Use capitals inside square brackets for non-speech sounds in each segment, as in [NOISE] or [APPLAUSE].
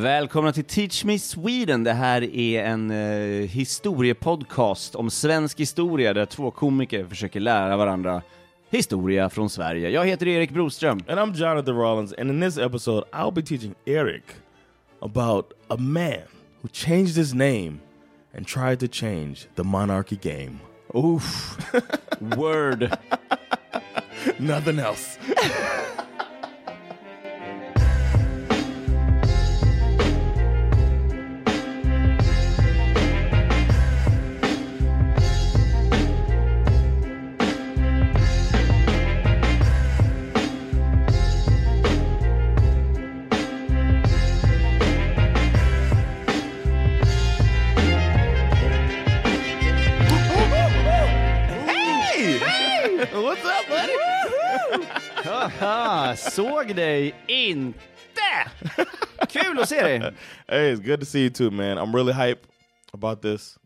Välkomna till Teach Me Sweden. Det här är en eh, historiepodcast om svensk historia där två komiker försöker lära varandra historia från Sverige. Jag heter Erik Broström. And I'm Jonathan Rollins, and in this episode, I'll be teaching Eric about a man who changed his name and tried to change the monarchy game. Oof. [LAUGHS] Word. Nothing else. [LAUGHS] What's up, buddy? Haha, [LAUGHS] såg dig inte! [LAUGHS] Kul att se dig! Hey, it's good to see you too, man. I'm really hype about this.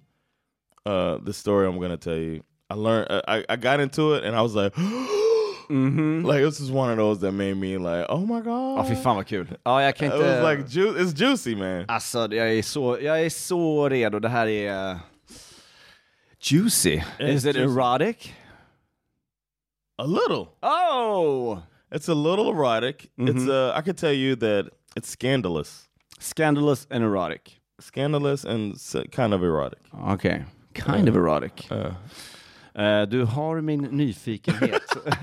Uh, this story I'm gonna tell you. I learned. uh, I I got into it, and I was like, [GASPS] Mm -hmm. like this is one of those that made me like, oh my god. Ja, fy fan vad kul. Ja, jag kan It inte... was like ju- it's juicy, man. Alltså, jag är så, jag är så redo. Det här är... uh, Juicy. Is it juicy. erotic? A little. Oh! It's a little erotic. It's Mm-hmm. uh, I could tell you that it's scandalous, Scandalous and erotic. scandalous and kind of erotic. Okej. Kind of erotic. Uh, Eh, du har min nyfikenhet. [LAUGHS]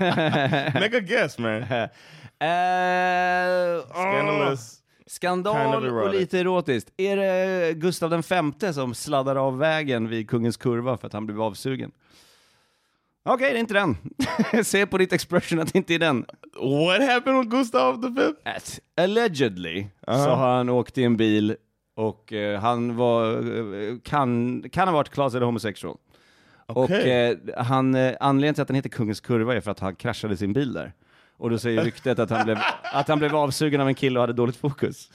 make a guess, man. [LAUGHS] Åh. Scandalous. Skandal kind of och lite erotiskt. Är det Gustav femte som sladdar av vägen vid Kungens Kurva för att han blev avsugen? Okej, det är inte den. [LAUGHS] Se på ditt expression att det inte är den. What happened with Gustav the Fifth? At, allegedly så har han åkt i en bil och eh, han var, kan, kan ha varit closeted homosexual. Och Okej. eh, han, eh, anledningen till att den heter Kungens Kurva är för att han kraschade sin bil där. Och då säger ryktet att han blev, att han blev avsugen av en kille och hade dåligt fokus.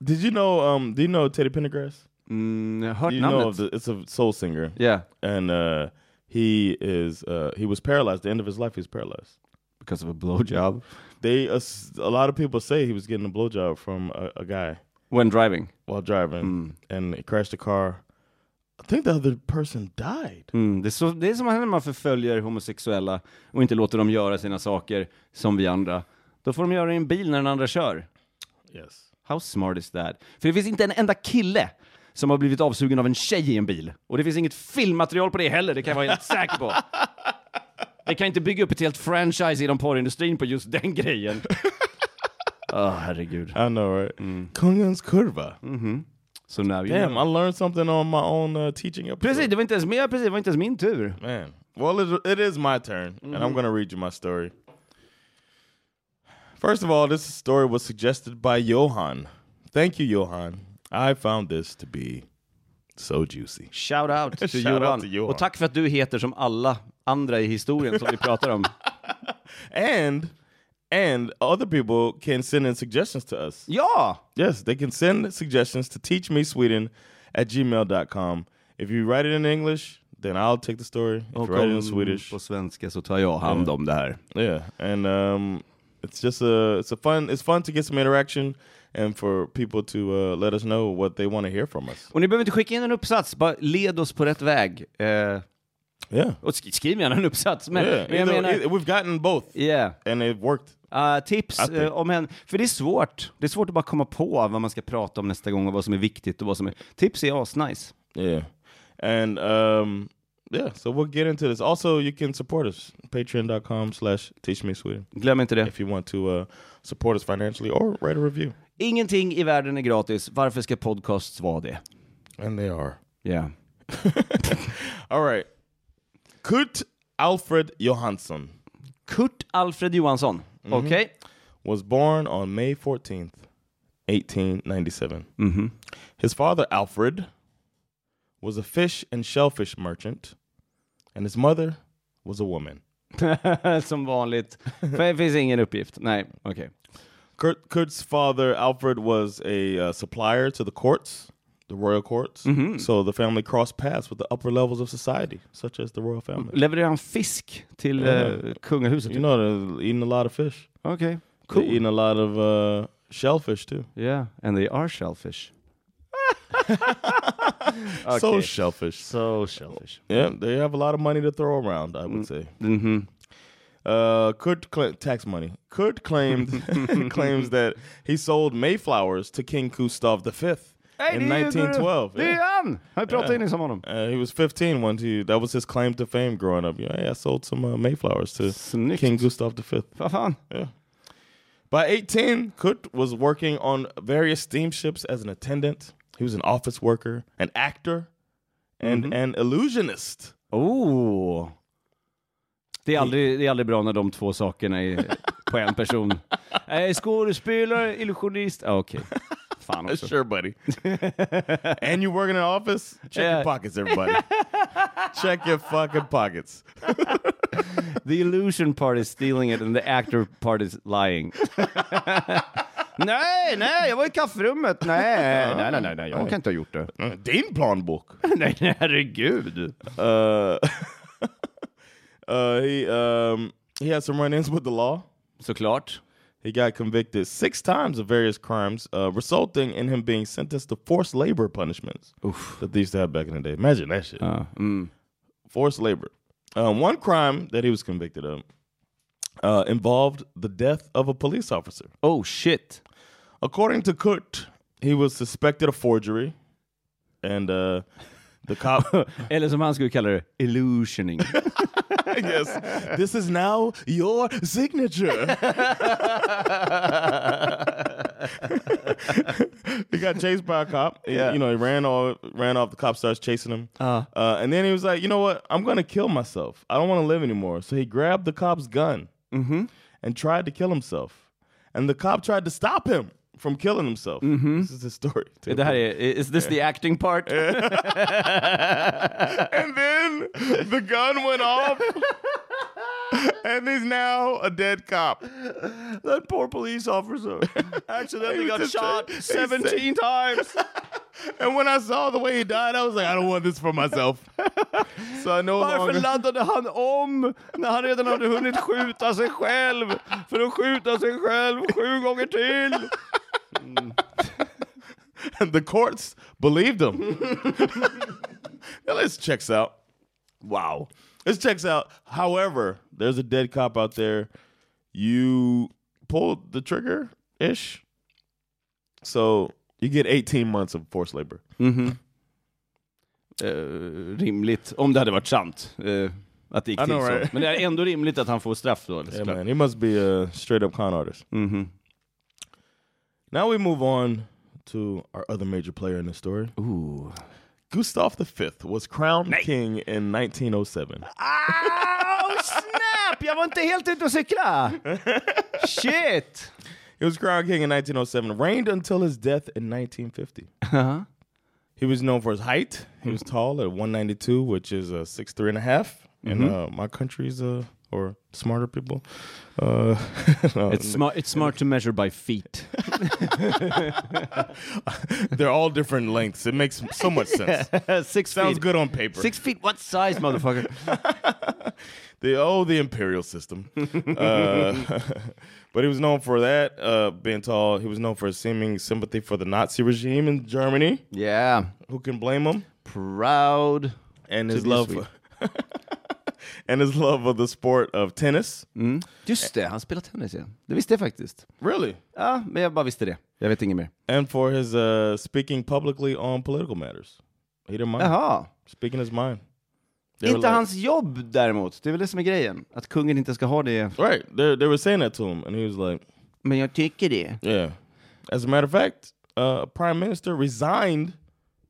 Did you know? Um, do you know Teddy Pendergrass? Mm, jag har hört You know namnet. of the, it's a soul singer, yeah, and uh, he is uh, he was paralyzed. The end of his life, he was paralyzed. because of a blowjob. They uh, a lot of people say he was getting a blowjob from a, a guy When driving. while driving, Hmm. and he crashed the car. I think the other person died. Mm, det, är så, det är som när man förföljer homosexuella och inte låter dem göra sina saker som vi andra. Då får de göra det i en bil när den andra kör. Yes. How smart is that? För det finns inte en enda kille som har blivit avsugen av en tjej i en bil. Och det finns inget filmmaterial på det heller, det kan jag vara helt säker på. Det kan inte bygga upp ett helt franchise inom porrindustrin på just den grejen. Åh, herregud. I know, right? Mm. Kungens kurva. Så now you Damn, know. I learned something on my own uh, teaching episode. Precis, det var inte ens, mer, precis, det var inte ens min tur. Man, well, it, it is my turn, and I'm going to read you my story. First of all, this story was suggested by Johan. Thank you, Johan. I found this to be so juicy. Shout out till [LAUGHS] Shout Johan. out till Johan. Och tack för att du heter som alla andra i historien som vi pratar om. [LAUGHS] And and other people can send in suggestions to us. Ja! Yes, they can send suggestions to teachmesweden at gmail.com. If you write it in English, then I'll take the story. If Och you write it in Swedish, på svenska så tar jag hand om det här. Yeah, and um, it's just a it's a fun it's fun to get some interaction and for people to uh, let us know what they want to hear from us. Och ni behöver inte skicka in en uppsats, bara led oss på rätt väg. Eh, Yeah, och sk- skriv gärna en uppsats. Men, yeah. men jag menar, either- we've gotten both, yeah. and it worked. Uh, tips eh, om en, för det är svårt. Det är svårt att bara komma på vad man ska prata om nästa gång och vad som är viktigt och vad som är... Tips är asnice. Yeah, and um, yeah. So we'll get into this. Also, you can support us Patreon.com/slash Teach Me Sweden Glöm inte det. if you want to uh, support us financially or write a review. Ingenting i världen är gratis. Varför ska podcasts vara det? And they are. Yeah. [LAUGHS] All right. Kurt Alfred Johansson Kurt Alfred Johansson. Mm-hmm. Okej. was born on May 14th, 1897. Mm-hmm. His father, Alfred, was a fish and shellfish merchant, and his mother was a woman. [LAUGHS] Som vanligt. För det finns ingen uppgift. Nej, okej. Kurt, Kurt's father, Alfred, was a uh, supplier to the courts, the royal courts. So the family crossed paths with the upper levels of society, such as the royal family. Levererar han fisk till eh, kungahuset? You know, they're eating a lot of fish. Okej, They're cool. eating a lot of uh, shellfish too. Yeah, and they are shellfish. [LAUGHS] So Okay. shellfish. So shellfish. Yeah, they have a lot of money to throw around. I would say. Mhm. Uh, Kurt cla tax money. Kurt claimed [LAUGHS] [LAUGHS] claims that he sold Mayflowers to King Gustav V in 1912. Det är Yeah. han! Har jag pratat in i som honom? Uh, he was 15 when he, that was his claim to fame growing up. Yeah, hey, I sold some uh, Mayflowers to Snyggt. King Gustav V. Vad fan? Yeah. By 18, Kurt was working on various steamships as an attendant. He was an office worker, an actor, and an illusionist. Oh! Det är, aldrig, det är aldrig bra när de två sakerna är på en person. Eh, [LAUGHS] skådespelare, illusionist. Ah, Okej. Fan också. Sure, buddy. and you work in an office? Check your pockets, everybody. Check your fucking pockets. [LAUGHS] The illusion part is stealing it and the actor part is lying. [LAUGHS] nej, nej, jag var i kafferummet. Nej, nej, nej, nej, nej, jag kan inte ha gjort det. Din planbok. nej, nej, herregud. Uh, uh, he um, he had some run-ins with the law. Såklart. He got convicted six times of various crimes, uh, resulting in him being sentenced to forced labor punishments that they used to have back in the day. Imagine that shit. Ja, mm. Forced labor. Um, one crime that he was convicted of uh, involved the death of a police officer. Oh shit. According to Kurt, he was suspected of forgery, and uh, the cop. [LAUGHS] Eller som han skulle kalla det, illusioning. [LAUGHS] yes, this is now your signature. [LAUGHS] he got chased by a cop. Yeah. you know, he ran off. Ran off. The cop starts chasing him, Uh. uh, and then he was like, "You know what? I'm gonna kill myself. I don't want to live anymore." So he grabbed the cop's gun mm-hmm. and tried to kill himself. And the cop tried to stop him from killing himself. Mm-hmm. This is his story. det här är, is this the acting part? [LAUGHS] and then the gun went off. and he's now a dead cop. That poor police officer accidentally got shot 17 times. [LAUGHS] And when I saw the way he died, I was like, I don't want this for myself. [LAUGHS] so I no Varför longer. laddade han om när han redan hade hunnit skjuta sig själv för att skjuta sig själv sju gånger till? And [LAUGHS] the courts believed him. [LAUGHS] now this checks out. Wow. This checks out. However, there's a dead cop out there. You pulled the trigger ish. So you get 18 months of forced labor. Eh, rimligt, om det hade varit sant. eh, att det gick till know, så. Men det är ändå rimligt att han får straff då. Yeah, man. He must be a straight up con artist. Mhm. Now we move on to our other major player in the story. Ooh. Gustav V was crowned king in 1907. Oh, [LAUGHS] snap! Jag var inte helt ute och cykla! [LAUGHS] Shit! He was crowned king in 1907, reigned until his death in 1950. Uh-huh. He was known for his height. He was tall at 192, which is uh, six three and a half. In uh, my country's, uh, or smarter people, uh, [LAUGHS] no, It's smart, it's smart to measure by feet. [LAUGHS] they're all different lengths. It makes so much sense. [LAUGHS] Six Sounds feet. good on paper. Six feet, what size, motherfucker? The oh, the imperial system. uh, but he was known for that, uh, being tall. He was known for his seeming sympathy for the Nazi regime in Germany. yeah. Who can blame him? Proud. And his love, sweet. And his love of the sport of tennis. Just det, han spelar tennis ja. Det visste jag faktiskt. Really, Ja, men jag bara visste det. Jag vet inget mer. and for his uh, speaking publicly on political matters. He didn't mind Jaha. speaking his mind. They Inte like- hans jobb däremot. Det är väl det som är grejen. Att kungen inte ska ha det. right. They they were saying that to him, and he was like, Men jag tycker det. "Yeah." As a matter of fact, uh, Prime Minister resigned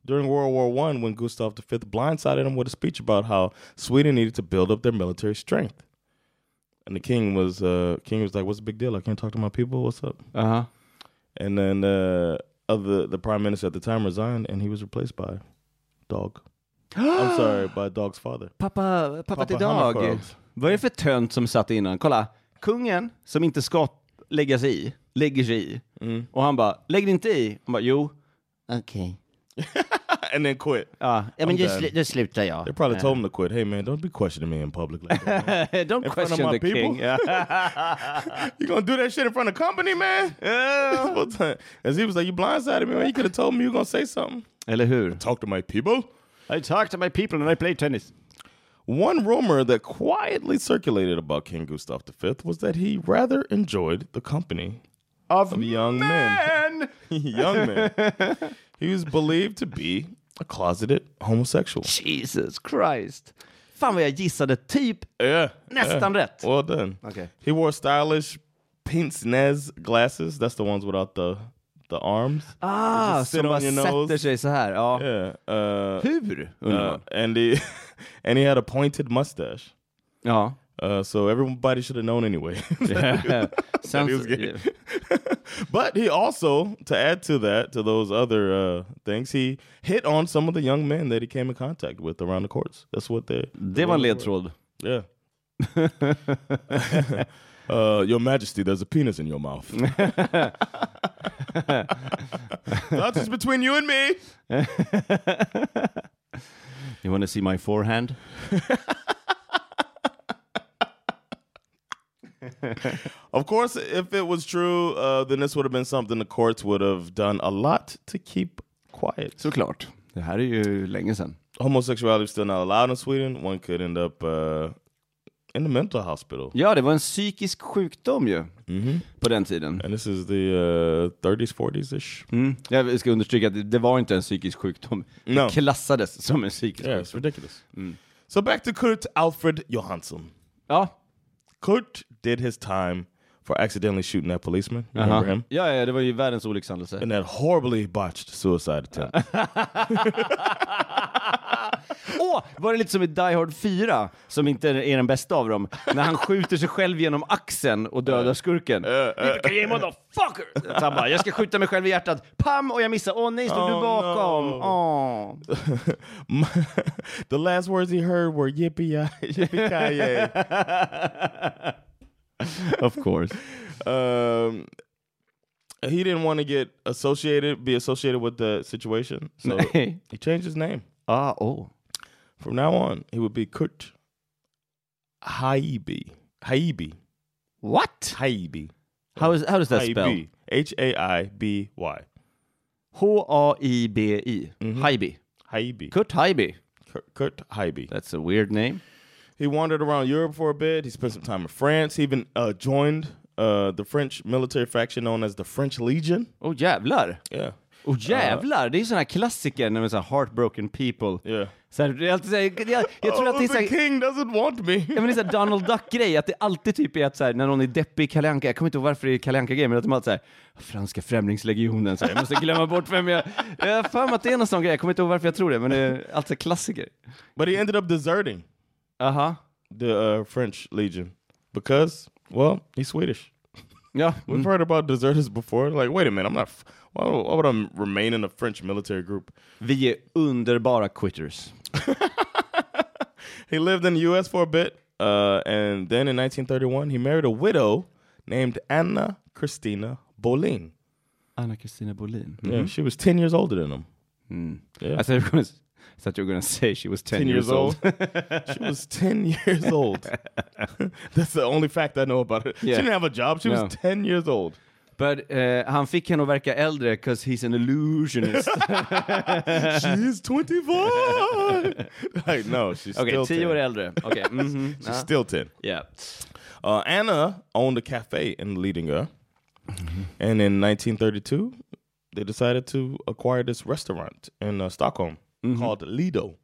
during World War One when Gustav V blindsided him with a speech about how Sweden needed to build up their military strength. and the king was uh, king was like, "What's the big deal? I can't talk to my people. What's up?" Uh-huh. And then uh, other the prime minister at the time resigned, and he was replaced by Dog. I'm [GASPS] sorry, by Dog's father. Pappa, pappa, Pappa till dag. Hammarskjöld. Vad är det för tönt som satt innan? Kolla, kungen som inte ska lägga sig i, lägger sig i. Mm. Och han bara, lägg dig inte i. Han bara, jo. Okej. [LAUGHS] [LAUGHS] and then quit. Ah, ja, ja men I'm just done. slutar jag. They probably told him to quit. Hey man, don't be questioning me in public like that. man. [LAUGHS] Don't In front of question my the king. people? [LAUGHS] you gonna do that shit in front of company, man? As he was like, you blindsided me, man. You could have told me you were gonna say something. Eller hur? Talk to my people. I talk to my people and I play tennis. One rumor that quietly circulated about King Gustav V was that he rather enjoyed the company of young men. young men. he was believed to be a closeted homosexual. Jesus Christ. Fan vad jag gissade typ Yeah. nästan yeah. rätt. Well done. Okay. He wore stylish pince nez glasses. That's the ones without the the arms. Ah, som bara sätter sig så här. Ja. Yeah. Uh, Hur? uh, and he [LAUGHS] and he had a pointed mustache. Ja. Uh, so everybody should have known anyway. [LAUGHS] Sounds, [LAUGHS] That he gay. [LAUGHS] but he also, to add to that, to those other uh, things, he hit on some of the young men that he came in contact with around the courts. That's what they. det var en ledtråd. Yeah. uh, your Majesty, there's a penis in your mouth. That's just between you and me. You wanna see my forehand? Of course, if it was true, uh, then this would have been something the courts would have done a lot to keep quiet. Såklart. Det här är ju länge sedan. Homosexuality is still not allowed in Sweden. One could end up uh, in the mental hospital. Ja, det var en psykisk sjukdom ju. På den tiden. And this is the uh, 30s, 40s ish. Mm. Jag ska understryka att det- det var inte en psykisk sjukdom. Det No. klassades som en psykisk Yeah, it's sjukdom. ridiculous. So back to Kurt Alfred Johansson. Ja. Kurt did his time for accidentally shooting that policeman. You remember him? Ja, ja, det var ju världens olyckshändelse. In that horribly botched suicide attempt. [LAUGHS] Åh, var det lite som i Die Hard 4, som inte är den bästa av dem, när han skjuter sig själv genom axeln och dödar skurken. Yippee-ki-yay, motherfucker! Så han bara, jag ska skjuta mig själv i hjärtat, pam, och jag missar, åh nej, stod du Oh, bakom? no. [LAUGHS] Åh. the last words he heard were yippee [LAUGHS] yippee ki [LAUGHS] Of course. um, he didn't want to get associated, be associated with the situation, so [LAUGHS] he changed his name. Ah, oh. From now on, he would be Kurt Haijby. Haijby. What? Haijby. How, is, how does that spell? H A I B Y. H-A-I-B-I. Haijby. Haijby. Kurt Haijby. Kurt, Kurt Haijby. That's a weird name. He wandered around Europe for a bit. He spent some time in France. He even uh, joined uh, the French military faction known as the French Legion. Oh, jävlar! Yeah. Oh, jävlar! Det är ju såna här klassiker när man säger heartbroken people. Yeah. Så här, det är alltid så här, jag, jag [LAUGHS] tror oh, att det är så the här, king doesn't want me. Ja, men det är så här Donald Duck-grej, att det alltid typ är att så här, när någon är deppig i Kalle Anka, jag kommer inte ihåg varför det är Kalle Anka-grej, men att de alltid säger franska främlingslegionen, så här, jag måste glömma bort vem jag... Jag har för mig att det är någon sån grej, jag kommer inte ihåg varför jag tror det, men det är alltid klassiker. But he ended up deserting Aha. the uh, French Legion because, well, he's Swedish. Yeah, [LAUGHS] We've Mm. heard about deserters before. Like, wait a minute, I'm not. f- Why, why would I remain in a French military group? Vi är underbara quitters. [LAUGHS] He lived in the U.S. for a bit, uh, and then in 1931, he married a widow named Anna Christina Bolin. Anna Christina Bolin. Yeah, she was 10 years older than him. Yeah. I thought you were gonna, I thought you were gonna [LAUGHS] say she was 10, 10 years, old. [LAUGHS] she was 10 years old. [LAUGHS] That's the only fact I know about her. Yeah. She didn't have a job. She No. was 10 years old. But eh, han fick henne att verka äldre 'cause he's an illusionist. She's 25. like, no, she's Okej, still 10 år 10. äldre. Okej. mhm, She's ja. still 10. Yeah. Uh, Anna owned a cafe in Lidingö. And in 1932, they decided to acquire this restaurant in uh, Stockholm Mm-hmm. called Lido.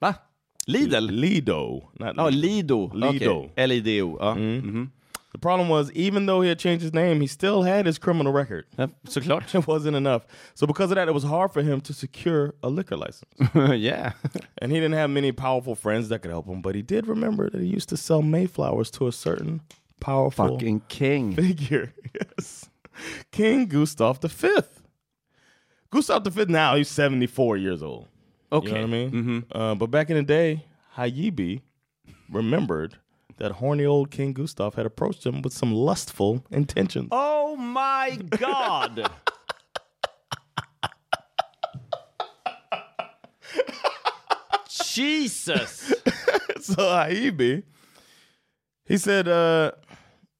Va? Lidl? Lido. Not Ja, Lido. Lido. Lido. Okej. L-I-D-O. Ja. mhm. The problem was, even though he had changed his name, he still had his criminal record. Såklart. [LAUGHS] It wasn't enough. So because of that, it was hard for him to secure a liquor license. [LAUGHS] yeah. [LAUGHS] and he didn't have many powerful friends that could help him, but he did remember that he used to sell Mayflowers to a certain powerful Fucking king. figure. Yes. King Gustav V. Gustav V now, he's 74 years old. Okay. You know what I mean? Uh, but back in the day, Haijby remembered that horny old King Gustav had approached him with some lustful intentions. Oh my god! Jesus! [LAUGHS] so Haijby, he said, uh,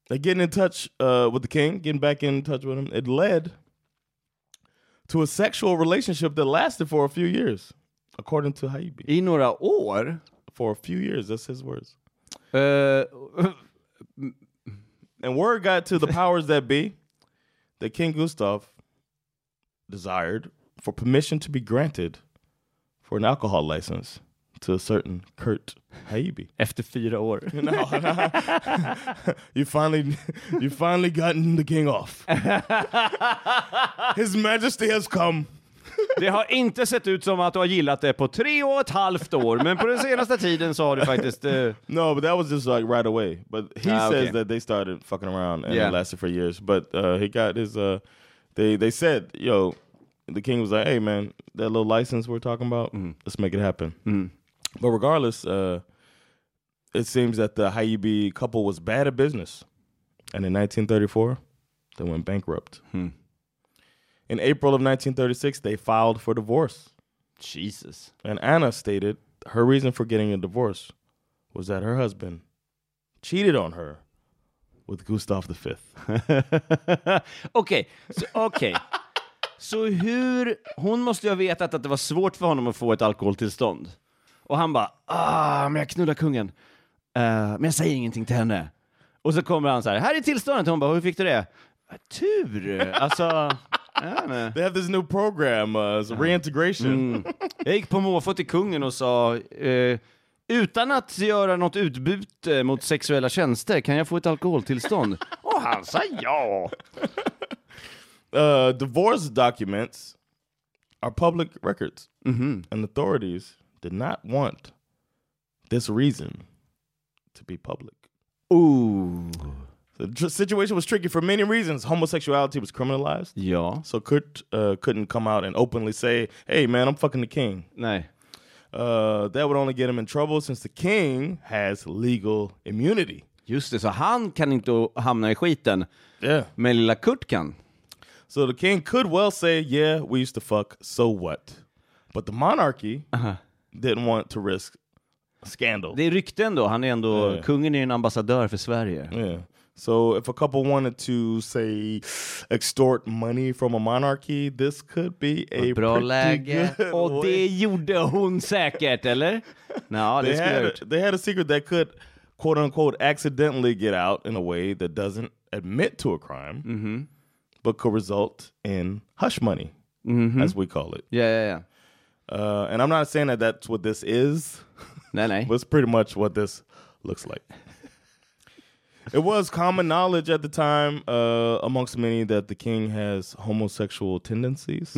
getting in touch uh, with the king, getting back in touch with him, it led to a sexual relationship that lasted for a few years, according to Haijby. I några år? For a few years, that's his words. Eh, And word got to the powers that be that King Gustav desired for permission to be granted for an alcohol license to a certain Kurt Haijby. efter fyra år. [LAUGHS] No, no. [LAUGHS] you finally, you finally gotten the king off. [LAUGHS] His Majesty has come. Det har inte sett ut som att du har gillat det på tre och ett halvt år, men på den senaste tiden så har du faktiskt... eh, No, but that was just like right away. But he Ah, okay. says that they started fucking around and Yeah. it lasted for years. But uh, he got his. Uh, they they said, yo, the king was like, hey man, that little license we're talking about, let's make it happen. But regardless, uh, it seems that the Hayibi couple was bad at business, and in 1934, they went bankrupt. In April of 1936, they filed for divorce. Jesus. And Anna stated her reason for getting a divorce was that her husband cheated on her with Gustav V. Okej, så, okej. Så hur... Hon måste ju ha vetat att det var svårt för honom att få ett alkoholtillstånd. Och han bara, ah, men jag knullar kungen. Eh, men jag säger ingenting till henne. Och så kommer han så här, här är tillståndet. Hon bara, hur fick du det? "Ah, Tur! Alltså. They have this new program, uh, it's reintegration. Jag gick på måfå till kungen och sa, eh, utan att göra något utbyte mot sexuella tjänster, kan jag få ett alkoholtillstånd? [LAUGHS] Och han sa ja! Uh, divorce documents are public records, and authorities did not want this reason to be public. Ooh. The situation was tricky for many reasons. Homosexuality was criminalized. Ja. So Kurt uh, couldn't come out and openly say, "Hey, man, I'm fucking the king." Nej. Uh, that would only get him in trouble since the king has legal immunity. Just det, så han kan inte hamna i skiten, Yeah. men lilla Kurt kan. So the king could well say, "Yeah, we used to fuck. So what?" But the monarchy didn't want to risk scandal. Det är rykten då, han är ändå, Ja. kungen är en ambassadör för Sverige. yeah. So if a couple wanted to say extort money from a monarchy, this could be a Bra pretty läge. good [LAUGHS] Och det gjorde hon säkert, eller? [LAUGHS] Det they had, a, they had a secret that could quote unquote accidentally get out in a way that doesn't admit to a crime, Mm-hmm. but could result in hush money, as we call it. Yeah, yeah, ja. Uh, and I'm not saying that that's what this is, Nej, nej. [LAUGHS] but it's pretty much what this looks like. It was common knowledge at the time uh, amongst many that the king has homosexual tendencies.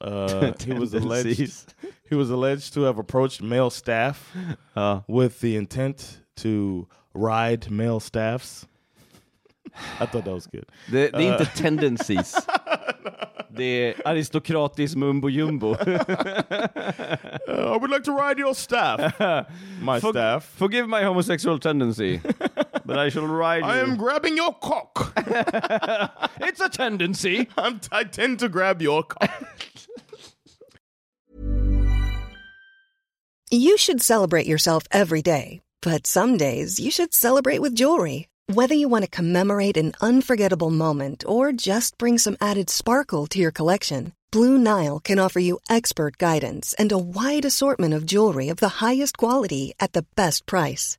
Uh, [LAUGHS] he was alleged he was alleged to have approached male staff Ja. with the intent to ride male staffs. I thought that was good. Det, det är inte tendencies. Det är aristokratisk mumbo jumbo. [LAUGHS] Uh, I would like to ride your staff, [LAUGHS] my For- staff. Forgive my homosexual tendency, but I shall ride I you. am grabbing your cock. [LAUGHS] It's a tendency. I'm, I tend to grab your cock. You should celebrate yourself every day, but some days you should celebrate with jewelry. Whether you want to commemorate an unforgettable moment or just bring some added sparkle to your collection, Blue Nile can offer you expert guidance and a wide assortment of jewelry of the highest quality at the best price.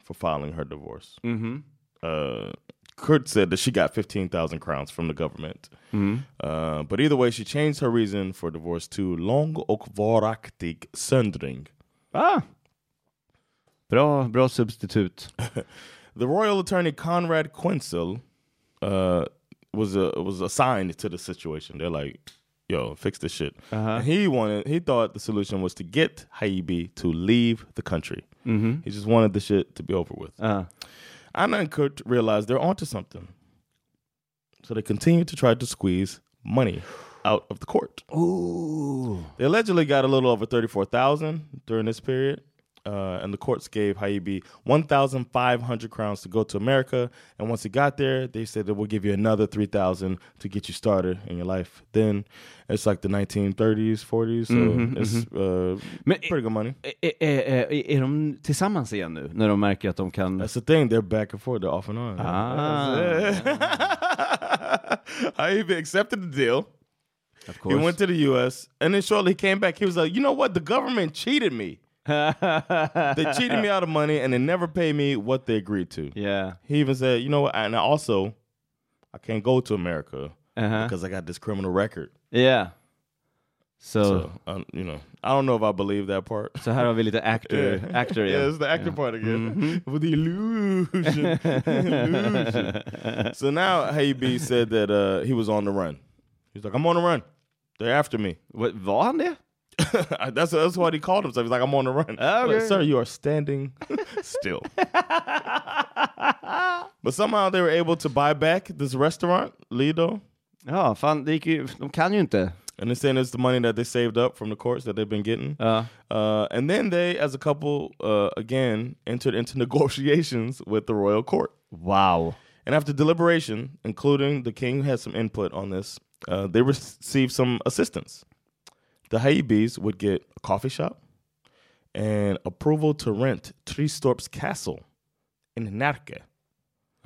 for filing her divorce. Mm-hmm. Uh, Kurt said that she got 15,000 crowns from the government. Uh, but either way, she changed her reason for divorce to lång och varaktig söndring. Ah! Bra, bra substitut. [LAUGHS] The royal attorney Conrad Quensel uh, was uh, was assigned to the situation. They're like, "Yo, fix this shit." And he wanted, he thought the solution was to get Haijby to leave the country. He just wanted the shit to be over with. Ah. Anna and Kurt realized they're onto something, so they continued to try to squeeze money out of the court. Ooh. They allegedly got a little over 34,000 during this period. Uh, and the courts gave Haijby 1,500 crowns to go to America. And once he got there, they said that we'll give you another 3,000 to get you started in your life. Then it's like the 1930s, 40s. So mm-hmm, it's mm-hmm. uh, Men- eh, pretty good money. Är, är, är, är de tillsammans igen nu? När de märker att de kan... That's the thing. They're back and forth. They're off and on. Ah. [LAUGHS] Haijby accepted the deal. Of He went to the U.S. and then shortly he came back. He was like, you know what? The government cheated me. [LAUGHS] they cheated me out of money and they never paid me what they agreed to. Yeah. He even said, you know what? And also, I can't go to America Uh-huh. because I got this criminal record. Yeah. Så, So, um, you know, I don't know if I believe that part. så här har vi lite actor, [LAUGHS] actor yeah, igen. it's the acting part again. [LAUGHS] With the illusion. illusion. So now Haijby said that uh, he was on the run. He's like, I'm on the run. They're after me. Var han det? [LAUGHS] that's that's what he called himself. He's like, I'm on the run. Okay. Like, Sir, you are standing [LAUGHS] still. [LAUGHS] but somehow they were able to buy back this restaurant, Lido. Ja, fan, det gick ju, de kan ju inte. And they're saying it's the money that they saved up from the courts that they've been getting. Ja. Uh, and then they, as a couple, uh, again entered into negotiations with the royal court. Wow. And after deliberation, including the king had some input on this, uh, they received some assistance. The Haijbys would get a coffee shop and approval to rent Tristorp's castle in Närke.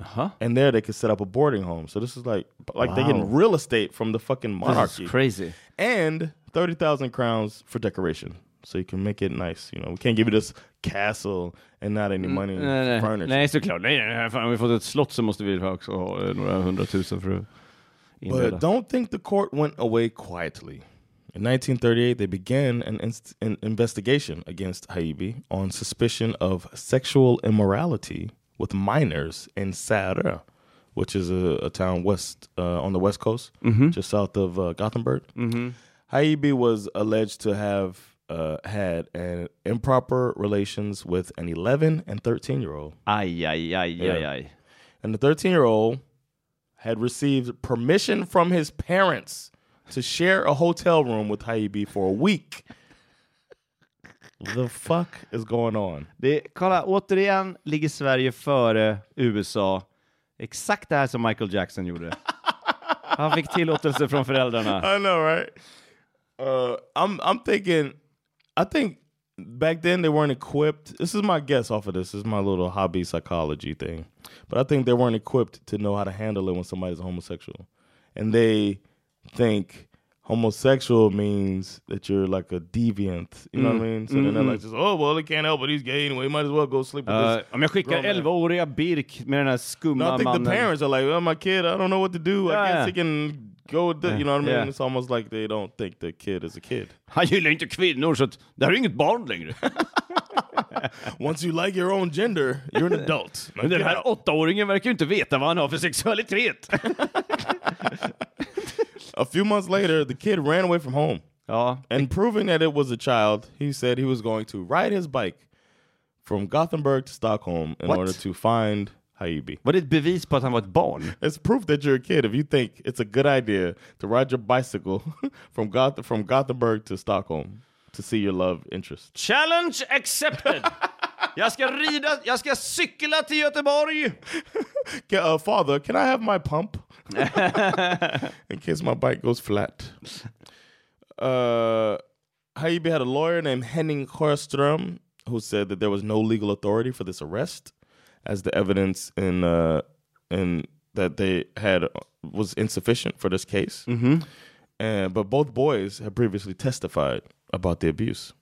Jaha. Uh-huh. And there they could set up a boarding home. So this is like like they're getting real estate from the fucking monarchy. crazy. And 30,000 crowns for decoration. So you can make it nice. You know, we can't give you this castle and not any money Nej, nej. furniture. nej såklart. Nej, nej. Fan, om vi fått ett slott så måste vi också ha några hundratusen för att But don't think the court went away quietly. In 1938, they began an, inst- an investigation against Haijby on suspicion of sexual immorality with minors in Särö, which is a, a town west uh, on the west coast, just south of uh, Gothenburg. Haijby was alleged to have uh, had an improper relations with an 11 and 13 year old. Aj, aj, aj, Yeah. aj. And the 13 year old had received permission from his parents to share a hotel room with Haijby for a week. the fuck is going on? Det, kolla, återigen ligger Sverige före USA. Exakt det här som Michael Jackson gjorde. Han fick tillåtelse från föräldrarna. [LAUGHS] I know, right? Uh, I'm I'm thinking, I think back then they weren't equipped. This is my guess off of this. This is my little hobby psychology thing, but I think they weren't equipped to know how to handle it when somebody's homosexual, and they think homosexual means that you're like a deviant. You know what I mean? So then they're like, just, oh well, he can't help it. He's gay anyway. He might as well go sleep with Uh, this. om jag skickar grown man." 11-åriga Birk med den här No, skumma I think mannen. the parents are like, well, my kid, I don't know what to do. I Yeah. guess he can go with the, you know what I mean? Yeah. It's almost like they don't think the kid is a kid. [LAUGHS] Han gillar inte kvinnor så att det här är inget barn längre. [LAUGHS] Once you like your own gender, you're an [LAUGHS] adult. Men den här åttaåringen verkar ju inte veta vad han har för sexualitet. A few months later, the kid ran away from home. ja, And proving that it was a child, he said he was going to ride his bike from Gothenburg to Stockholm in What? order to find Haijby. Var det ett bevis på att han var ett barn? It's proof that you're a kid if you think it's a good idea to ride your bicycle [LAUGHS] from Goth- from Gothenburg to Stockholm to see your love interest. Challenge accepted! [LAUGHS] Jag ska rida, jag ska cykla till Göteborg! Ca- Uh, father, can I have my pump? [LAUGHS] In case my bike goes flat. Uh, had a lawyer named Henning Sjöström who said that there was no legal authority for this arrest, as the evidence in uh, in that they had was insufficient for this case. And but both boys had previously testified about the abuse,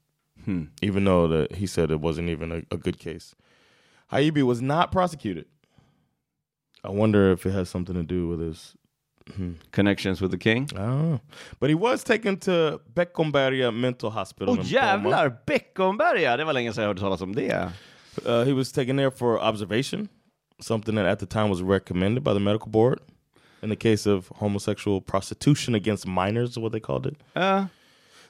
even though that he said it wasn't even a, a good case. Haijby was not prosecuted. I wonder if it has something to do with his. Connections with the king. I don't know. But he was taken to Beckomberga Mental Hospital. Åh in Bromma. jävlar! Beckomberga! Det var länge sedan jag hörde talas om det. Uh, he was taken there for observation, something that at the time was recommended by the medical board in the case of homosexual prostitution against minors, is what they called it. Ja.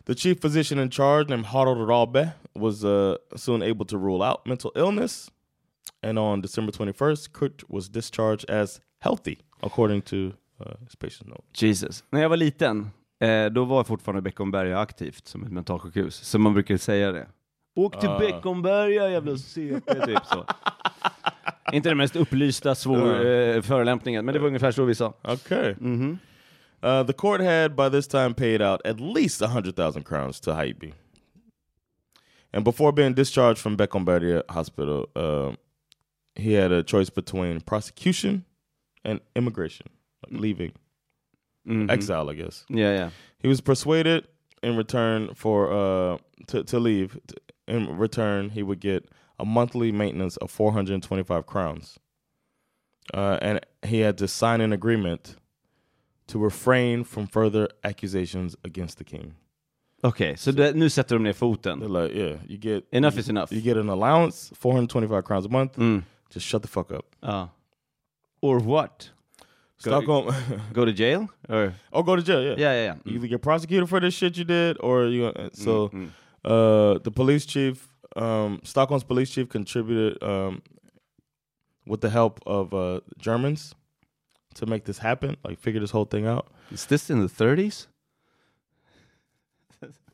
The chief physician in charge, named Harald Rabe, was uh, soon able to rule out mental illness. And on December 21st, Kurt was discharged as healthy, according to uh, his patient note. Jesus. När jag var liten, eh, då var fortfarande Beckomberga aktivt som ett mentalsjukhus. Så man brukar säga det. Åk till Beckomberga jävla CP, typ så. [LAUGHS] Inte den mest upplysta svår, eh, förolämpningen, men det var ungefär så vi sa. Okay. Uh, the court had by this time paid out at least 100,000 crowns to Haibi. And before being discharged from Beckomberga Hospital, uh, he had a choice between prosecution and immigration, like leaving, exile, I guess. Ja, ja. He was persuaded in return for uh, to, to leave. In return, he would get a monthly maintenance of 425 crowns. Uh, and he had to sign an agreement to refrain from further accusations against the king. Okej, så det, nu sätter de ner foten. They're like, yeah, you get Enough you, is enough. You get an allowance, 425 crowns a month. Just shut the fuck up. Ja. Or what? Stockholm, Go to jail? Or? or go to jail. Yeah, yeah, ja, ja. You either get prosecuted for this shit you did, or you. So, uh, the police chief, um, Stockholm's police chief, contributed um, with the help of uh, Germans to make this happen. Like, figure this whole thing out. Is this in the 30s?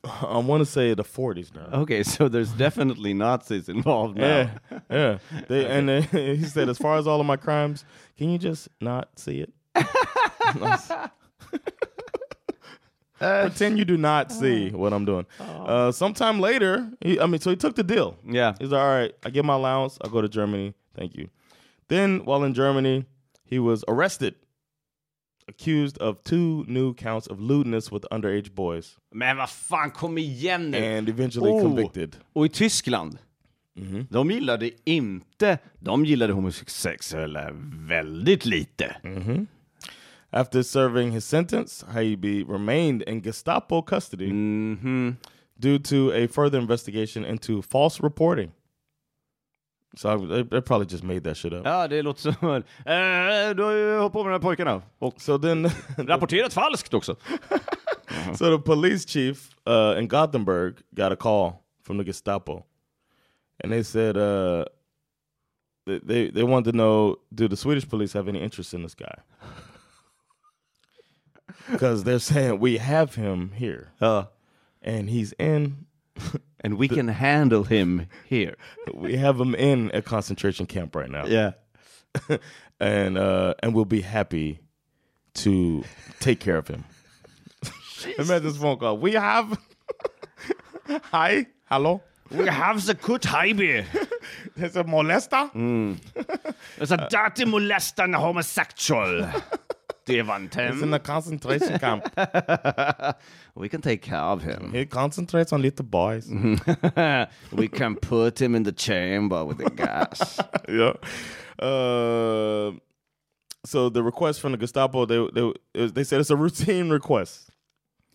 I want to say the 40s now. Okay, so there's definitely Nazis involved now. Yeah, [LAUGHS] yeah. They [LAUGHS] and [LAUGHS] he said, as far as all of my crimes, can you just not see it? Pretend you do not see what I'm doing. Uh, sometime later, he, I mean, so he took the deal. Yeah. He's like, all right, I get my allowance. I'll go to Germany. Thank you. Then, while in Germany, he was arrested, accused of two new counts of lewdness with underage boys, Men vad fan, kom igen nu! and eventually Oh. convicted. Och i Tyskland, mm-hmm. de gillade inte, de gillade homosexuella väldigt lite. Mm-hmm. After serving his sentence, Haijby remained in Gestapo custody mm-hmm. due to a further investigation into false reporting. So they, they probably just made that shit up. Ja, det låter som... Eh, du har ju hållit på med de här pojkarna. Och So then, [LAUGHS] rapporterat falskt också. [LAUGHS] so the police chief uh, in Gothenburg got a call from the Gestapo, and they said uh, they, they they wanted to know do the Swedish police have any interest in this guy? [LAUGHS] Because they're saying we have him here, Ja. and he's in And we can handle him here. [LAUGHS] we have him in a concentration camp right now. Yeah. [LAUGHS] and uh and we'll be happy to take care of him. [LAUGHS] Imagine this phone call. We have Hi, hello. We have the good hobby. There's a molester. There's a dirty molesting homosexual. He's in a concentration camp. We can take care of him. He concentrates on little boys. [LAUGHS] We can put him in the chamber with the gas. [LAUGHS] yeah. Uh, so the request from the Gestapo, they, they they said it's a routine request.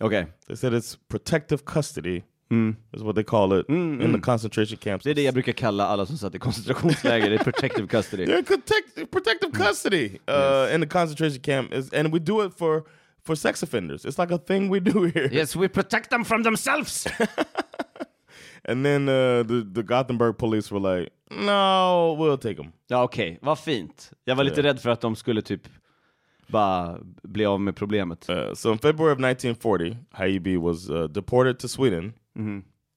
Okay. They said it's protective custody. Is what they call it in the concentration camps. Det är det jag brukar kalla alla som satt i koncentrationsläger. Det är protective custody. [LAUGHS] They're protect, protective custody uh, in the concentration camp, is, and we do it for for sex offenders. It's like a thing we do here. Yes, we protect them from themselves. [LAUGHS] And then uh, the the Gothenburg police were like, "No, we'll take him." Ja, okej, vad fint. Jag var lite rädd för att de skulle typ bara bli av med problemet. Uh, so in February of 1940, Hayibi was uh, deported to Sweden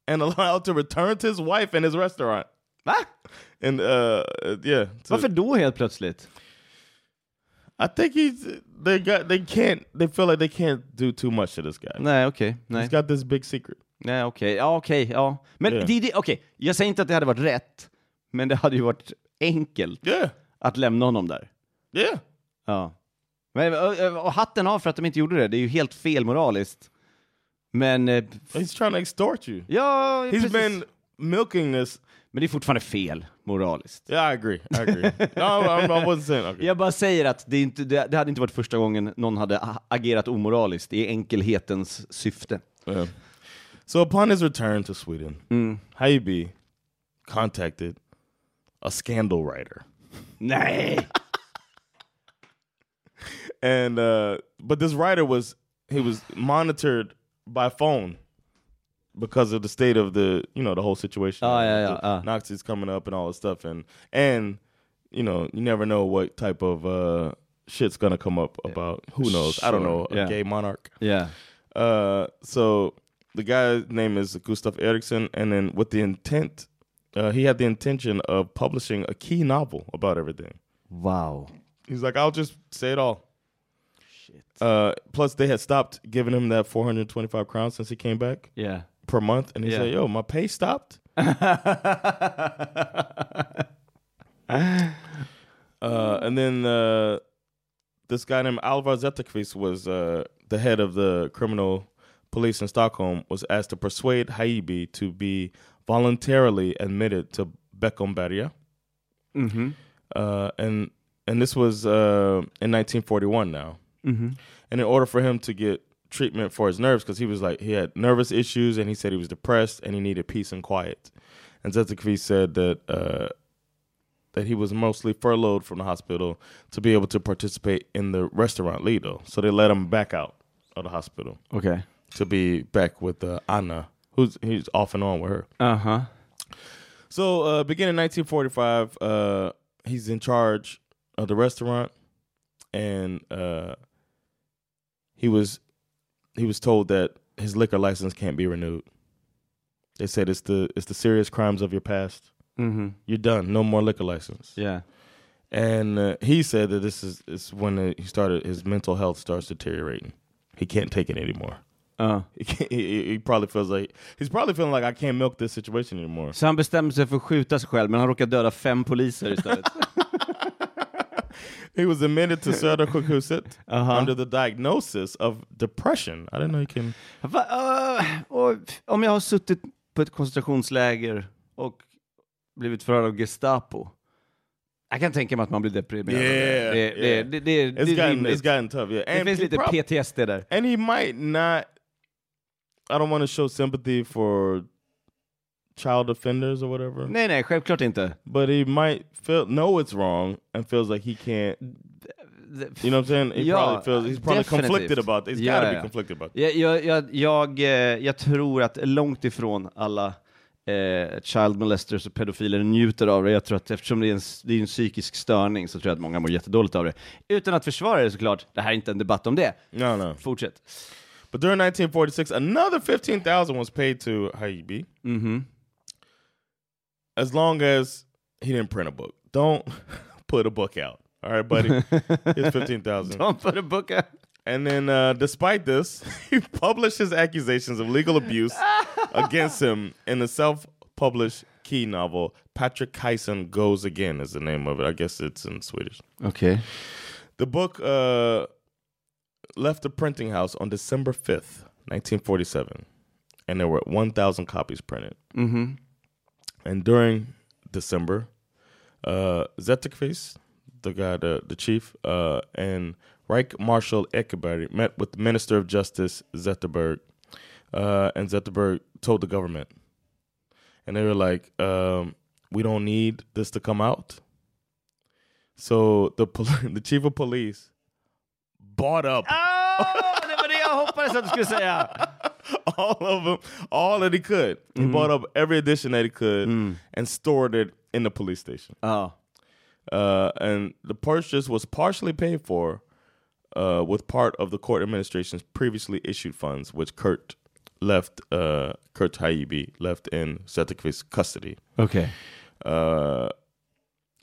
and allowed to return to his wife and his restaurant. Va? And uh, yeah, to- Varför då helt plötsligt? I think he's they got they can't they feel like they can't do too much to this guy. Nej, okej. Nej. He's got this big secret. Nej, okej. Ja, okej. Ja. Men Yeah. det, det, okej, jag säger inte att det hade varit rätt, men det hade ju varit enkelt Yeah, att lämna honom där. yeah. Ja. Men, och, och hatten av för att de inte gjorde det. Det är ju helt fel moraliskt. Men... eh, He's trying to extort you. Ja, He's precis. been milking this. Men det är fortfarande fel moraliskt. Yeah, I agree. I agree. [LAUGHS] no, I, I wasn't saying. Okay. Jag bara säger att det, inte, det, det hade inte varit första gången någon hade agerat omoraliskt i enkelhetens syfte. Yeah. So upon his return to Sweden, Hayibi contacted a scandal writer. Nej! [LAUGHS] and uh but this writer was he was monitored by phone because of the state of the you know the whole situation Oh, yeah, yeah, uh. nazis coming up and all this stuff and and you know you never know what type of uh shit's gonna come up about who knows i don't know a yeah. gay monarch Yeah. uh so the guy's name is gustav eriksson and then with the intent uh, he had the intention of publishing a key novel about everything Wow. He's like, I'll just say it all. Shit. Uh, plus, they had stopped giving him that 425 crowns since he came back Yeah. per month, and he Yeah. said, "Yo, my pay stopped." [LAUGHS] uh, and then uh, this guy named Alvar Zetterqvist was uh, the head of the criminal police in Stockholm. Was asked to persuade Haijby to be voluntarily admitted to Beckomberga. Mhm. uh, and and this was uh, in 1941 now. Mhm. And in order for him to get treatment for his nerves, because he was like he had nervous issues, and he said he was depressed and he needed peace and quiet. And Zetterqvist said that uh, that he was mostly furloughed from the hospital to be able to participate in the restaurant Lido. So they let him back out of the hospital Okay. to be back with uh, Anna, who's he's off and on with her. Uh-huh. So, uh, beginning 1945, uh, he's in charge of the restaurant, and uh, he was he was told that his liquor license can't be renewed. They said it's the it's the serious crimes of your past. Mhm. You're done. No more liquor license. Yeah. And uh, he said that this is is when uh, he started his mental health starts deteriorating. He can't take it anymore. [LAUGHS] Ja. He, he, he probably feels like he's probably feeling like I can't milk this situation anymore. Så han bestämde sig för att skjuta sig själv, men han råkade döda fem poliser istället. [LAUGHS] He was admitted to Södersjukhuset [LAUGHS] Uh-huh. under the diagnosis of depression. I didn't know you can. Va, uh, om jag har suttit på ett koncentrationsläger och blivit förhörd av Gestapo, jag kan tänka mig att man blir deprimerad. det. Yeah, det, det, yeah. det, det, det, It's är gotten rimligt. it's gotten tough. Yeah, Det finns lite PTSD där. and he might not. I don't want to show sympathy for child offenders or whatever, Nej, nej, självklart inte. but he might feel know it's wrong and feels like he can't. You know what I'm saying? He Ja, probably feels he's probably definitivt. conflicted about. It. He's Ja, got to ja. be conflicted about. Jag, jag, jag, jag, eh, jag tror att långt ifrån alla eh, child molesters och pedofiler njuter av det. Jag tror att eftersom det är, en, det är en psykisk störning så tror jag att många mår jättedåligt av det. Utan att försvara det såklart, det här är inte en debatt om det. No, no. Fortsätt. But during 1946, another 15,000 was paid to Haibi. Mhm. As long as he didn't print a book. Don't [LAUGHS] put a book out. All right, buddy. It's [LAUGHS] 15,000. De a book out. And then uh, despite this, [LAUGHS] he published his accusations of legal abuse against him in a self-published key novel, Patrick Kyson Goes Again is the name of it. I guess it's in Swedish. Okay. The book uh, left the printing house on December 5th, 1947, and there were 1,000 copies printed. Mhm. And during December, uh, Zetterqvist, the guy, the, the chief, uh, and Reich Marshal Ekeberg met with the Minister of Justice, Zetterberg, uh, and Zetterberg told the government. And they were like, um, we don't need this to come out. So the [LAUGHS] the chief of police bought up Ah, det var det jag hoppades att du skulle säga! [LAUGHS] all of them, all that he could. He bought up every edition that he could and stored it in the police station. Ja. Uh, and the purchase was partially paid for uh, with part of the court administration's previously issued funds, which Kurt left, uh, Kurt Haijby left in Zetterqvist's custody. Okay. Uh,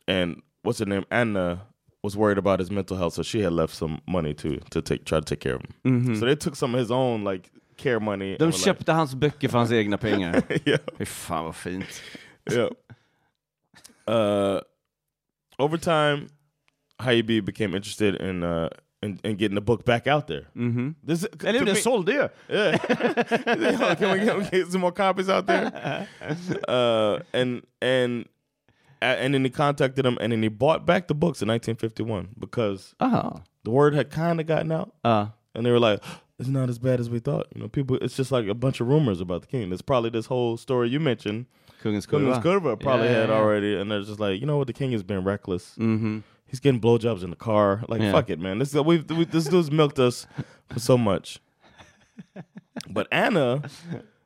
and what's her name? Anna was worried about his mental health, so she had left some money to to take try to take care of him. So they took some of his own like care money. and De köpte hans böcker för hans [LAUGHS] egna pengar. yeah, Fy fan vad fint. yeah. Uh, over time, Haibi became interested in uh in, in getting the book back out there. Mhm. This Eller hur, den sålde ju! Yeah. can, we get, can we get some more copies out there? [LAUGHS] Uh, and and and then he contacted him, and then he bought back the books in 1951 because Aha. the word had kind of gotten out, Ja. and they were like, "It's not as bad as we thought." You know, people. It's just like a bunch of rumors about the king. There's probably this whole story you mentioned. Kungens kurva. Kungens Kurva probably Yeah, had yeah, already, and they're just like, you know what, the king has been reckless. Mhm. He's getting blowjobs in the car. Like, Yeah. fuck it, man. This we we this dude's milked us for so much. [LAUGHS] But Anna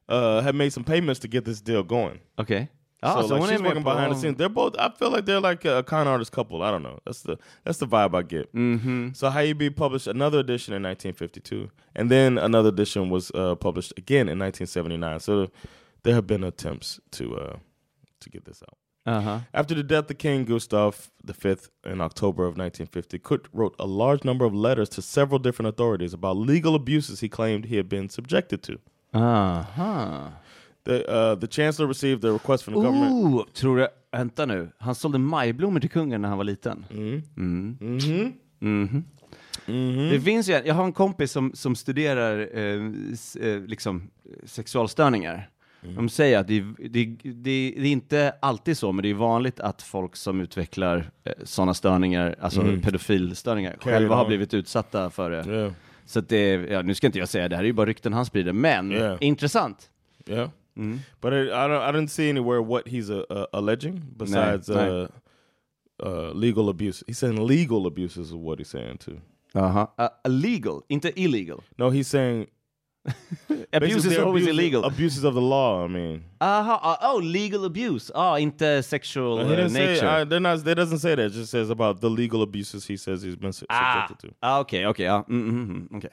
uh, had made some payments to get this deal going. Okej. Ja, so, så like, hon she's working behind the scenes. They're both. I feel like they're like a, con artist couple. I don't know. That's the that's the vibe I get. Mhm. So Haijby published another edition in 1952, and then another edition was uh, published again in 1979. So there have been attempts to uh, to get this out. Aha. After the death of King Gustav V in October of 1950, Kurt wrote a large number of letters to several different authorities about legal abuses he claimed he had been subjected to. Aha. The, uh, the chancellor received a request from the government. Oh, tror du... Vänta nu. Han sålde majblommor till kungen när han var liten. Mm. Mm. Mhm. Mhm. Mhm. Det finns ju, jag har en kompis som, som studerar eh, eh, liksom, sexualstörningar. Mm. De säger att det, det, det, det är inte alltid så, men det är vanligt att folk som utvecklar eh, sådana störningar, alltså Mm. pedofilstörningar, Carry själva har blivit utsatta för det. Yeah. Så det, ja, nu ska inte jag säga, det här är ju bara rykten han sprider, men Yeah. intressant. Yeah. Mm. But it, I, don't, I didn't see anywhere what he's uh, uh, alleging besides nej. uh, uh, legal abuse. He's saying legal abuse is what he's saying too. Aha. Uh, illegal, inte illegal. No, he's saying [LAUGHS] Abuse is always abuses- illegal. Abuses of the law. I mean, Aha, uh, oh, legal abuse. Oh, inte sexual uh, nature. say. I, they're not. They doesn't say that. It just says about the legal abuses he says he's been su- Ah, subjected to. ah okay, okej, ja. Mm, mm, mm, okej.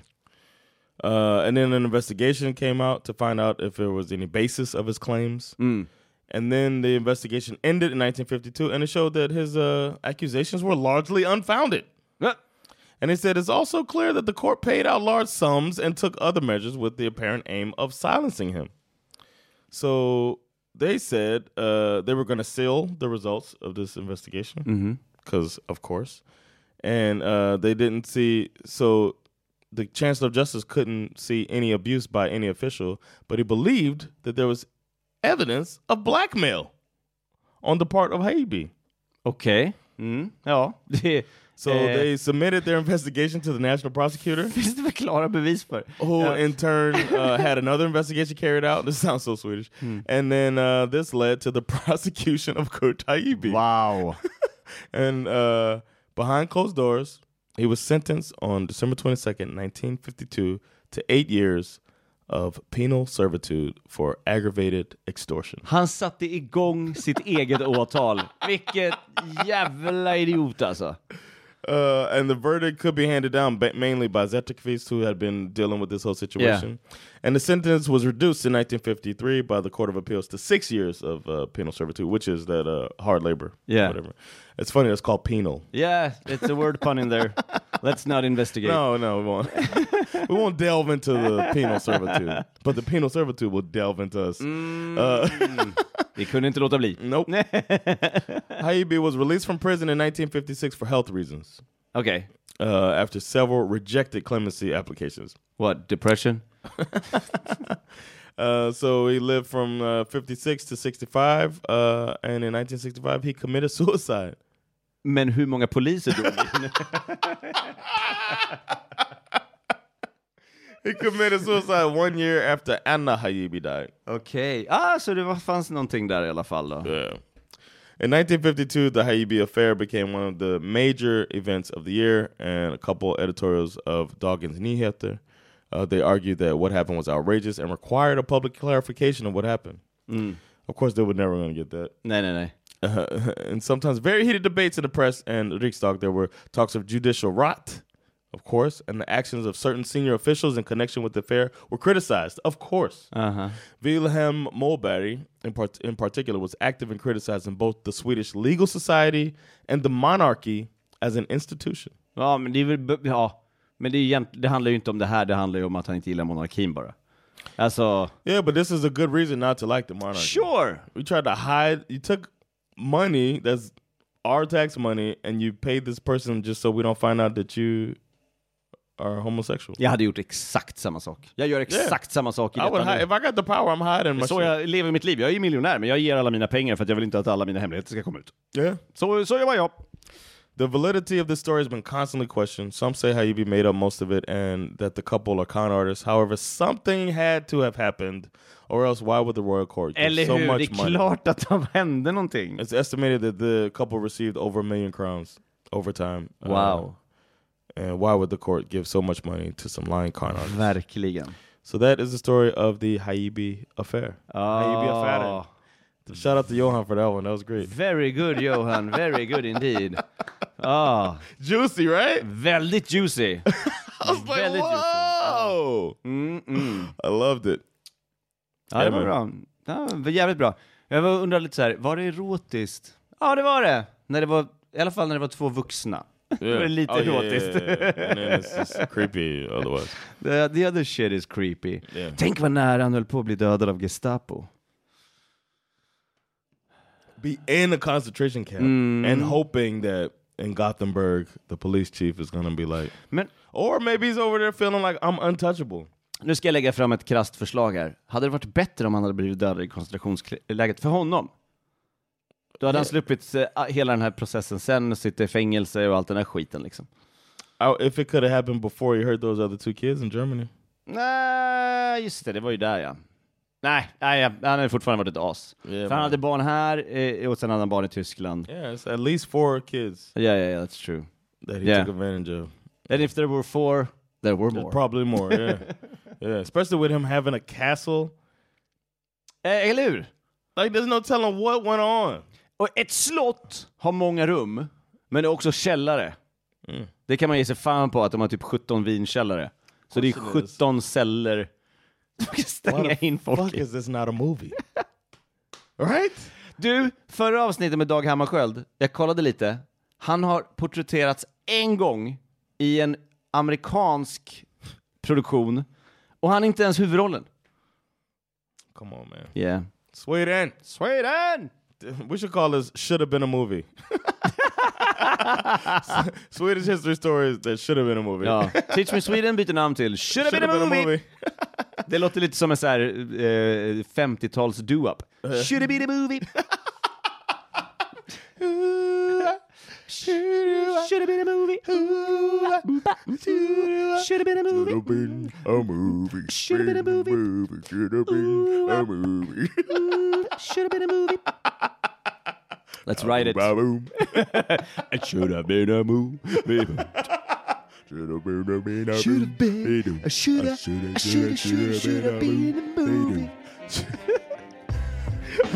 Uh, and then an investigation came out to find out if there was any basis of his claims. Mm. And then the investigation ended in 1952, and it showed that his uh, accusations were largely unfounded. And it said it's also clear that the court paid out large sums and took other measures with the apparent aim of silencing him. So they said uh, they were going to seal the results of this investigation because, of course, and uh, they didn't see. So the Chancellor of Justice couldn't see any abuse by any official, but he believed that there was evidence of blackmail on the part of Haijby. Okay. Mm. Ja, [LAUGHS] So eh, they submitted their investigation to the national prosecutor. finns det klara bevis för. who in turn uh, [LAUGHS] had another investigation carried out. This sounds so Swedish. And then uh, this led to the [LAUGHS] prosecution of Kurt Haijby. Wow. And uh, behind closed doors, he was sentenced on December 22nd, 1952 to eight years of penal servitude for aggravated extortion. Han satte igång sitt eget åtal. Vilket jävla idiot alltså. Uh, and the verdict could be handed down ba- mainly by Zetterqvist, who had been dealing with this whole situation. And the sentence was reduced in 1953 by the Court of Appeals to six years of uh, penal servitude, which is that uh, hard labor. Yeah. Whatever. It's funny, it's called penal. Yeah, it's a word pun in there. [LAUGHS] Let's not investigate. No, no, we won't. [LAUGHS] [LAUGHS] we won't delve into the penal servitude, but the penal servitude will delve into us. Uh, Vi kunde inte låta bli. nope. [LAUGHS] Haijby was released from prison in 1956 for health reasons Okay. uh, after several rejected clemency applications. What, depression? [LAUGHS] Uh, so he lived from uh, 56 to 65, uh, and in 1965 he committed suicide. Men hur många poliser dog? He committed suicide one year after Anna Haijby died. Okej. Ah, så det var, fanns någonting där i alla fall då. Yeah. In 1952, the Haijby affair became one of the major events of the year, and a couple editorials of Dagens Nyheter Uh, they argued that what happened was outrageous and required a public clarification of what happened. Of course, they were never going to get that. Nej, nej, nej. Uh, [LAUGHS] and sometimes very heated debates in the press and Riksdag. There were talks of judicial rot, of course, and the actions of certain senior officials in connection with the affair were criticized, of course. Uh-huh. Wilhelm Moberg, in, part- in particular, was active in criticizing both the Swedish legal society and the monarchy as an institution. Ja, men det är väl, ja. Men det, är det handlar ju inte om det här, det handlar ju om att han inte gillar monarkin bara. Alltså, Yeah, but this is a good reason not to like the monarchy. sure! We tried to hide. You took money that's our tax money, and you paid this person just so we don't find out that you are homosexual. Jag hade gjort exakt samma sak. Jag gör exakt samma sak i detta nu. if I got the power, I'm hiding my så shit. jag lever mitt liv. Jag är miljonär, men jag ger alla mina pengar för att jag vill inte att alla mina hemligheter ska komma ut. Yeah. Så, så var jag. The validity of this story has been constantly questioned. Some say Hayibi made up most of it and that the couple are con artists. However, something had to have happened, or else why would the royal court give Eller so hur? much Det är money? klart att det hände någonting. It's estimated that the couple received over a million crowns over time. Uh, Wow. And why would the court give so much money to some lying con artists? Verkligen. So that is the story of the Hayibi affair. Hayibi affair. Shout out to Johan for that one. That was great. Very good Johan, very good indeed. [LAUGHS] Ah, Juicy, right? väldigt juicy. [LAUGHS] I was like, Väldigt whoa! Mm, mm. I loved it. Ja, det var bra. Ja, var jävligt bra. Jag undrar lite så här, var det erotiskt? Ja, det var det. När det var, I alla fall när det var två vuxna. [LAUGHS] Det var lite Oh, yeah, erotiskt. yeah, yeah. Creepy otherwise. [LAUGHS] the, the other shit is creepy. Yeah. Tänk vad nära han höll på att bli dödad av Gestapo. Be in a concentration camp and hoping that in Gothenburg the police chief is gonna be like, Men or maybe he's over there feeling like I'm untouchable. nu ska jag lägga fram ett krasst förslag här. Hade det varit bättre om han hade blivit dödad i koncentrationsläget för honom? Då hade han sluppit eh, hela den här processen sen och sitta i fängelse och allt den här skiten liksom. I, if it could have happened before he hurt those other two kids in Germany. Nej, just det, det var ju där ja. Nej, nej han hade fortfarande varit ett as. Yeah, För han hade barn här eh, och sen hade han barn i Tyskland. Yeah, it's at least four kids Ja, ja, ja, that's true. that he Yeah. took advantage of. And if there were four, there were There's more. Probably more, yeah. [LAUGHS] yeah. Especially with him having a castle. Eh, eller hur? Like there's no telling what went on. Och ett slott har många rum, men det är också källare. Mm. Det kan man ge sig fan på att de har typ 17 vinkällare. Så det är course it is. 17 celler. De kan stänga in folk fuck i. is this not a movie? [LAUGHS] right? Du, förra avsnittet med Dag Hammarskjöld, jag kollade lite. Han har porträtterats en gång i en amerikansk produktion och han är inte ens huvudrollen. Come on, man. Yeah. Sweden. Sweden! [LAUGHS] We should call this "Should Have Been a Movie." [LAUGHS] Swedish history stories that should have been a movie. Ja. Teach Me Sweden byter namn till Should have should been a movie. [LAUGHS] Det låter lite som en så här eh, 50-tals do-up. Should have been a movie. Should have been a movie. Should have been a movie. been a movie. Should have been a movie. Should have been a movie. Should have been a movie. Let's write it. Ba-boom. It should have been a movie. Should have been a been a Should have been. I should should have. Should have. Should have been a movie.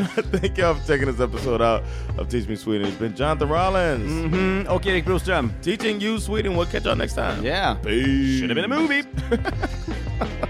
[LAUGHS] Thank y'all for checking this episode out of Teach Me Sweden. It's been Jonathan Rollins Mm, och Erik Broström. teaching you Sweden. We'll catch y'all next time. Yeah. Peace. Should have been a movie. [LAUGHS]